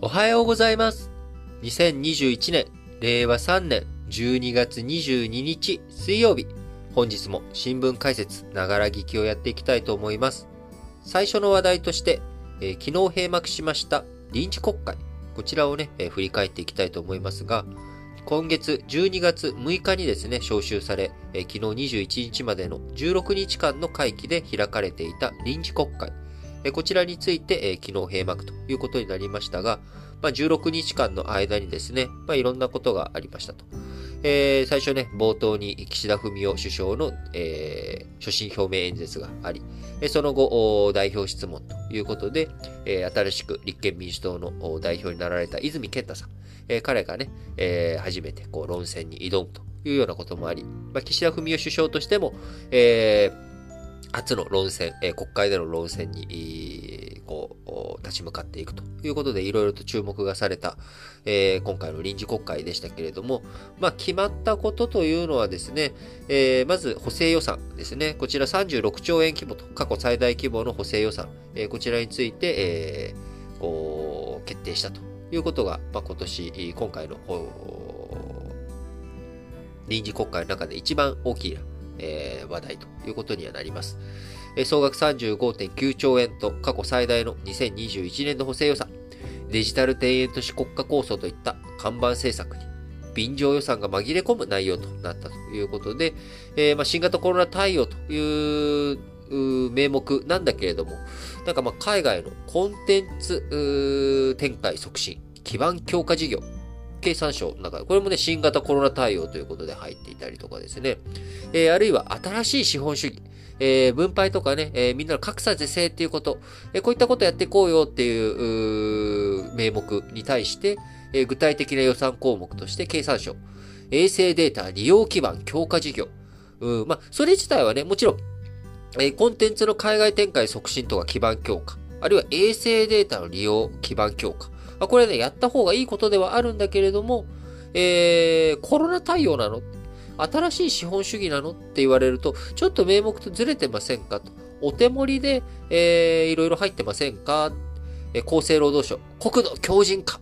おはようございます。2021年、令和3年12月22日水曜日。本日も新聞解説、ながら聞きをやっていきたいと思います。最初の話題として、えー昨日閉幕しました臨時国会。こちらをね、えー振り返っていきたいと思いますが、今月12月6日にですね、召集され、えー昨日21日までの16日間の会期で開かれていた臨時国会。こちらについて、昨日閉幕ということになりましたが、まあ、16日間の間にですね、まあ、いろんなことがありましたと。えー最初ね、冒頭に岸田文雄首相の、えー所信表明演説があり、その後、代表質問ということで、えー新しく立憲民主党の代表になられた泉健太さん、えー彼がね、えー初めてこう論戦に挑むというようなこともあり、まあ、岸田文雄首相としても、えー初の論戦、えー国会での論戦に、こう、立ち向かっていくということで、いろいろと注目がされた、えー今回の臨時国会でしたけれども、まあ、決まったことというのはですね、えーまず補正予算ですね。こちら36兆円規模と、過去最大規模の補正予算、えーこちらについて、えーこう決定したということが、まあ、今年、今回の、臨時国会の中で一番大きい、えー話題ということにはなります。えー総額35.9兆円と過去最大の2021年度補正予算、デジタル田園都市国家構想といった看板政策に便乗予算が紛れ込む内容となったということで、えーまあ、新型コロナ対応という名目なんだけれども、なんかま海外のコンテンツ展開促進、基盤強化事業、経産省の中で、これもね、新型コロナ対応ということで入っていたりとかですね、えーあるいは新しい資本主義、えー分配とかね、えーみんなの格差是正っていうこと、えーこういったことやっていこうよっていう名目に対して、えー具体的な予算項目として経産省、衛星データ利用基盤強化事業、うん、まあ、それ自体はね、もちろん、えーコンテンツの海外展開促進とか基盤強化、あるいは衛星データの利用基盤強化。まあ、これね、やった方がいいことではあるんだけれども、えーコロナ対応なの？新しい資本主義なの？って言われると、ちょっと名目とずれてませんか？と。お手盛りで、えーいろいろ入ってませんか？えー厚生労働省、国土強靭化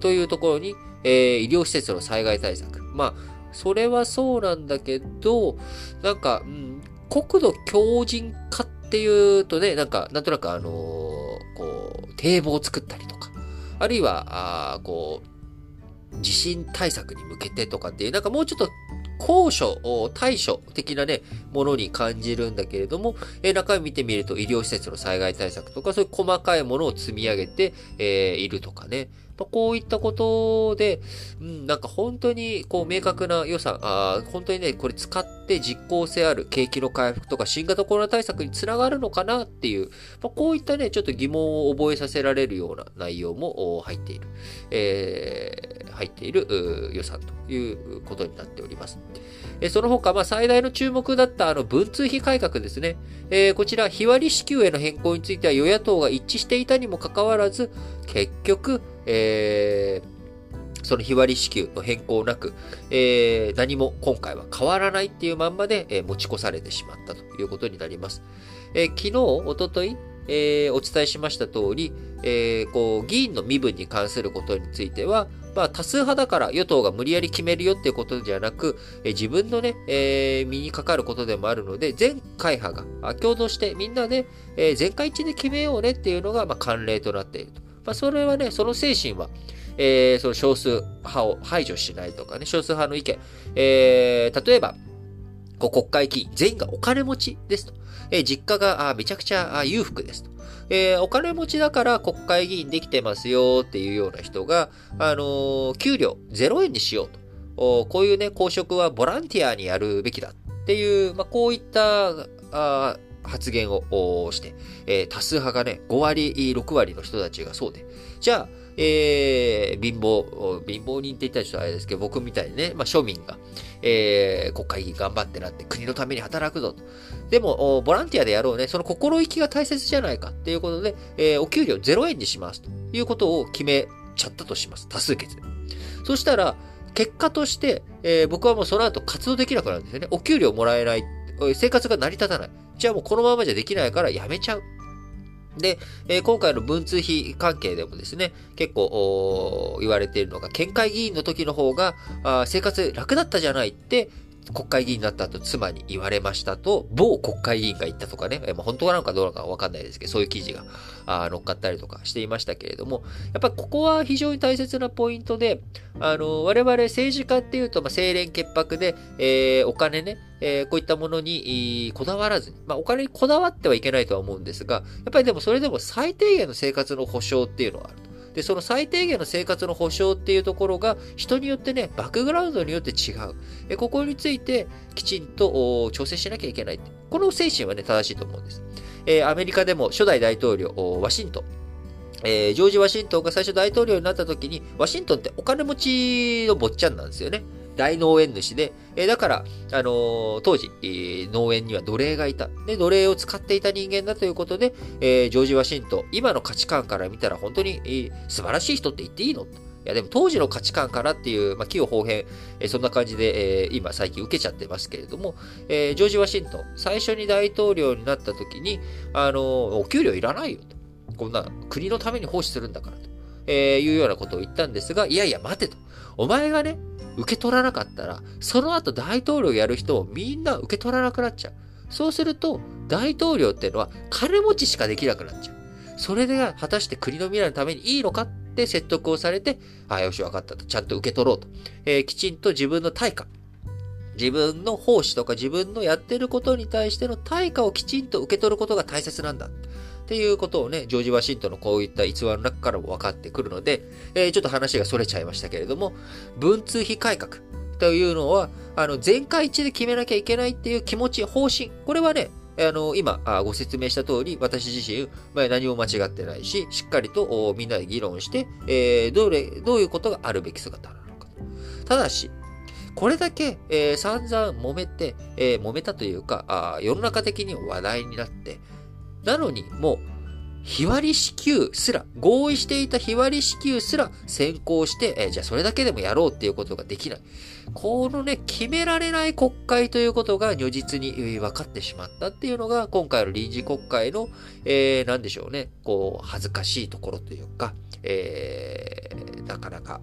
というところに、えー医療施設の災害対策。まあ、それはそうなんだけど、なんか、うん、国土強靭化っていうとね、なんか、なんとなくあのーこう、堤防を作ったりとか、あるいは、あこう、地震対策に向けてとかっていう、なんかもうちょっと高所、対処的なね、ものに感じるんだけれども、えー中身見てみると医療施設の災害対策とか、そういう細かいものを積み上げて、えーいるとかね。まこういったことで、うん、なんか本当にこう明確な予算、あ本当にね、これ使って実効性ある景気の回復とか新型コロナ対策につながるのかなっていう、まあ、こういったね、ちょっと疑問を覚えさせられるような内容も入っている、えー入っている予算ということになっております。えその他、まあ、最大の注目だったあの文通費改革ですね。えーこちら、日割り支給への変更については与野党が一致していたにもかかわらず、結局、えーその日割り支給の変更なく、えー何も今回は変わらないっていうまんまで、えー持ち越されてしまったということになります。えー昨日、おととい、えーお伝えしました通り、えーこう、議員の身分に関することについては、まあ、多数派だから与党が無理やり決めるよっていうことじゃなく、え自分のね、えー身にかかることでもあるので、全会派があ共同してみんなで、えー全会一致で決めようねっていうのが、まあ、慣例となっていると。まあ、それはね、その精神は、えーその少数派を排除しないとかね、少数派の意見、えー例えば、こう国会議員全員がお金持ちですと。えー実家があめちゃくちゃあ裕福ですと。えーお金持ちだから国会議員できてますよっていうような人が、あのー給料0円にしようと。こういうね、公職はボランティアにやるべきだっていう、まあ、こういったあ発言をして、えー多数派がね、5割、6割の人たちがそうで。じゃあ、えー貧乏、貧乏人って言ったらちょっとあれですけど、僕みたいにね、まあ、庶民が、えー国会議員頑張ってなって国のために働くぞと。でも、ボランティアでやろうね。その心意気が大切じゃないかっていうことで、えーお給料0円にしますということを決めちゃったとします。多数決で。そしたら、結果として、えー僕はもうその後活動できなくなるんですよね。お給料もらえない。生活が成り立たない。じゃあもうこのままじゃできないからやめちゃう。で、えー、今回の文通費関係でもですね、結構言われているのが、県会議員の時の方があ生活楽だったじゃないって国会議員になった後妻に言われましたと、某国会議員が言ったとかね、まあ、本当なのかどうなのかわかんないですけど、そういう記事が乗っかったりとかしていましたけれども、やっぱここは非常に大切なポイントで、あの、我々政治家っていうと、まあ、清廉潔白で、えー、お金ね、えー、こういったものにこだわらずに、まあ、お金にこだわってはいけないとは思うんですが、やっぱりでもそれでも最低限の生活の保障っていうのはあると。で、その最低限の生活の保障っていうところが、人によってね、バックグラウンドによって違う。えここについて、きちんと調整しなきゃいけない。この精神はね、正しいと思うんです。えー、アメリカでも初代大統領、ワシントン。えー、ジョージ・ワシントンが最初大統領になった時に、ワシントンってお金持ちの坊ちゃんなんですよね。大農園主で、え、だから、あのー、当時、えー、農園には奴隷がいた。で、奴隷を使っていた人間だということで、えー、ジョージ・ワシントン、今の価値観から見たら本当に、えー、素晴らしい人って言っていいの？いや、でも当時の価値観からっていう、まあ、器用方変、えー、そんな感じで、えー、今最近受けちゃってますけれども、えー、ジョージ・ワシントン、最初に大統領になった時に、あのー、お給料いらないよと。こんな国のために奉仕するんだからと、え、いうようなことを言ったんですが、いやいや待てと。お前がね、受け取らなかったら、その後大統領やる人をみんな受け取らなくなっちゃう。そうすると、大統領っていうのは金持ちしかできなくなっちゃう。それが果たして国の未来のためにいいのかって説得をされて、ああ、よし、わかったと。ちゃんと受け取ろうと。えー、きちんと自分の対価、自分の奉仕とか自分のやってることに対しての対価をきちんと受け取ることが大切なんだ。っていうことをね、ジョージ・ワシントンのこういった逸話の中からも分かってくるので、えー、ちょっと話が逸れちゃいましたけれども、文通費改革というのは、あの、全会一致で決めなきゃいけないっていう気持ち、方針、これはね、あの、今ご説明した通り、私自身、まあ、何も間違ってないし、しっかりとみんなで議論して、えー、どれ、どういうことがあるべき姿なのかと。ただし、これだけ、えー、散々揉めて、えー、揉めたというかあ、世の中的に話題になって、なのに、もう、日割り支給すら、合意していた日割り支給すら先行して、えー、じゃあそれだけでもやろうっていうことができない。このね、決められない国会ということが如実に分かってしまったっていうのが、今回の臨時国会の、えー、なんでしょうね、こう、恥ずかしいところというか、えー、なかなか、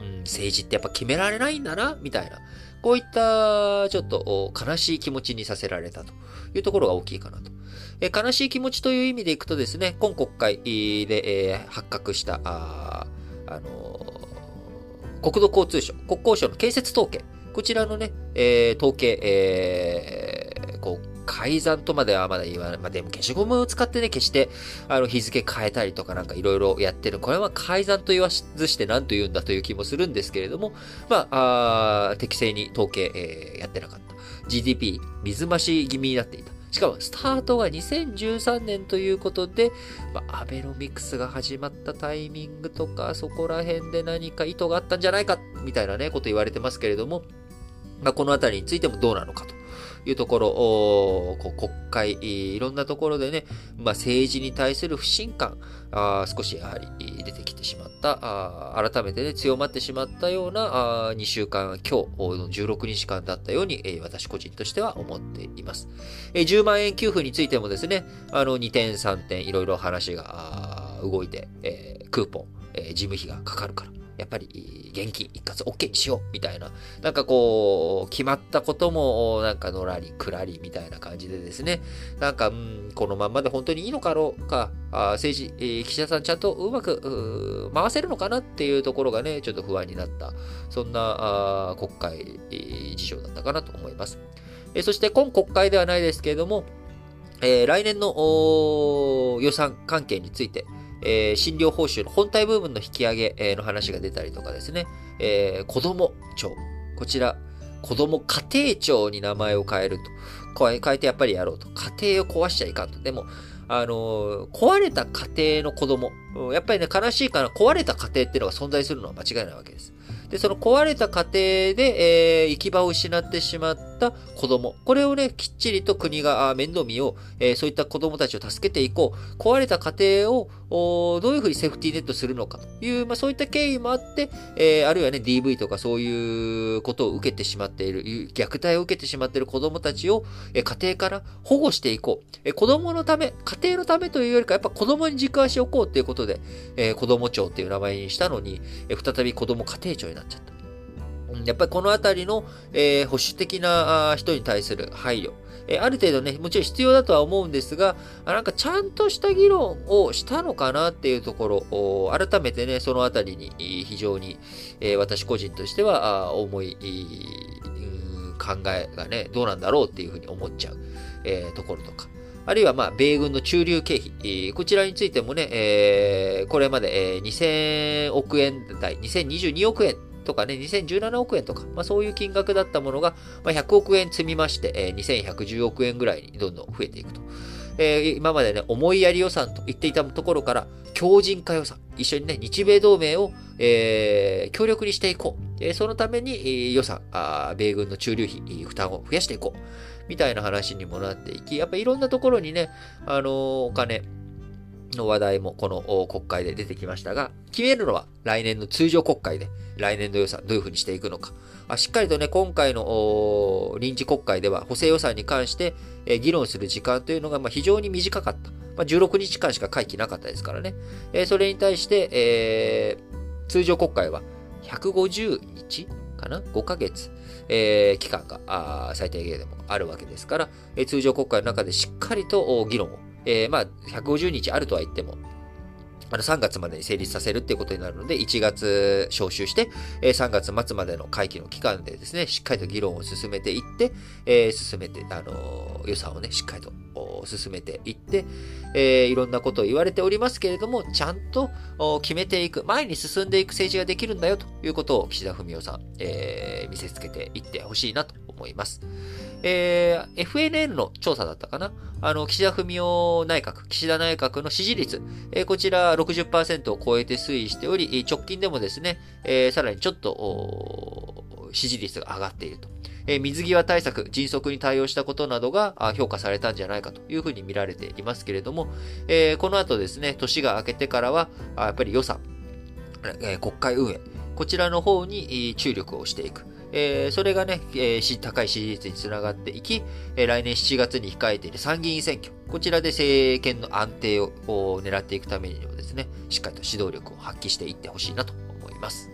うん、政治ってやっぱ決められないんだな、みたいな。こういった、ちょっと悲しい気持ちにさせられたというところが大きいかなと。え悲しい気持ちという意味でいくとですね、今国会で、え、発覚した、あ、あのー、国土交通省、国交省の建設統計、こちらのね、えー、統計、えー、こう、改ざんとまではまだ言わない。まあ、でも消しゴムを使ってね、消して、あの、日付変えたりとかなんかいろいろやってる。これは改ざんと言わずして何と言うんだという気もするんですけれども、まあ、あ適正に統計、えー、やってなかった。GDP、水増し気味になっていた。しかも、スタートが2013年ということで、まあ、アベノミクスが始まったタイミングとか、そこら辺で何か意図があったんじゃないか、みたいなね、こと言われてますけれども、まあ、このあたりについてもどうなのかと。いうところ、こう国会、いろんなところでね、まあ、政治に対する不信感、あ少しやはり出てきてしまったあ、改めてね、強まってしまったようなあ2週間、今日の16日間だったように、えー、私個人としては思っています。えー、10万円給付についてもですね、あの2点3点いろいろ話が動いて、えー、クーポン、え、事務費がかかるから。やっぱり現金一括 OK にしようみたいな、なんかこう、決まったこともなんかのらりくらりみたいな感じでですね、なんか、うん、このまんまで本当にいいのかろうか、あ政治、えー、岸田さんちゃんとうまく回せるのかなっていうところがね、ちょっと不安になった、そんなあ国会、えー、事情だったかなと思います。えー、そして今国会ではないですけれども、えー、来年の予算関係について、えー、診療報酬の本体部分の引き上げの話が出たりとかですね、えー、子供庁。こちら、子供家庭庁に名前を変えると。変えてやっぱりやろうと。家庭を壊しちゃいかんと。でも、あの、壊れた家庭の子供。やっぱりね、悲しいから、壊れた家庭っていうのが存在するのは間違いないわけです。で、その壊れた家庭で、えー、行き場を失ってしまった子供。これをね、きっちりと国が面倒見よう。えー、そういった子供たちを助けていこう。壊れた家庭を、どういうふうにセーフティーネットするのかという、まあそういった経緯もあって、えー、あるいはね、DV とかそういうことを受けてしまっている、虐待を受けてしまっている子供たちを、えー、家庭から保護していこう。えー、子供のため、家庭のためというよりか、やっぱ子供に軸足を置こうということで、えー、子供庁っていう名前にしたのに、えー、再び子供家庭庁になっちゃった。やっぱりこのあたりの、えー、保守的な人に対する配慮。えー、ある程度ね、もちろん必要だとは思うんですが、なんかちゃんとした議論をしたのかなっていうところを、改めてね、そのあたりに非常に、えー、私個人としては重い、考えがね、どうなんだろうっていうふうに思っちゃう、え、ところとか。あるいは、まあ、米軍の駐留経費、こちらについてもね、え、これまで、えー、2000億円台、2022億円とかね、2017億円とか、まあそういう金額だったものが、まあ、100億円積みまして、えー、2110億円ぐらいにどんどん増えていくと。えー、今までね、思いやり予算と言っていたところから、強靭化予算、一緒にね、日米同盟を、えー、強力にしていこう。えー、そのために、えー、予算あ、米軍の駐留費、負担を増やしていこう。みたいな話にもなっていき、やっぱいろんなところにね、あのー、お金、の話題もこの国会で出てきましたが、決めるのは来年の通常国会で、来年度予算どういうふうにしていくのか。しっかりとね、今回の臨時国会では補正予算に関して、議論する時間というのが非常に短かった。まあ、16日間しか会期なかったですからね。それに対して、えー、通常国会は150日かな ?5 ヶ月、えー、期間が最低限でもあるわけですから、通常国会の中でしっかりと議論をえー、まあ、150日あるとは言っても、あの3月までに成立させるっていうことになるので、1月招集して、えー、3月末までの会期の期間でですね、しっかりと議論を進めていって、えー、進めて、あの、予算をね、しっかりと進めていって、えー、いろんなことを言われておりますけれども、ちゃんと決めていく、前に進んでいく政治ができるんだよということを岸田文雄さん、えー、見せつけていってほしいなと思います。えー、FNN の調査だったかな？あの、岸田文雄内閣、岸田内閣の支持率、えー、こちら60%を超えて推移しており、直近でもですね、えー、さらにちょっと、支持率が上がっていると。え、水際対策、迅速に対応したことなどが評価されたんじゃないかというふうに見られていますけれども、え、この後ですね、年が明けてからは、やっぱり予算、え、国会運営、こちらの方に注力をしていく。えー、それがね、えー、高い支持率につながっていき、えー、来年7月に控えている参議院選挙、こちらで政権の安定を狙っていくためにもですね、しっかりと指導力を発揮していってほしいなと思います。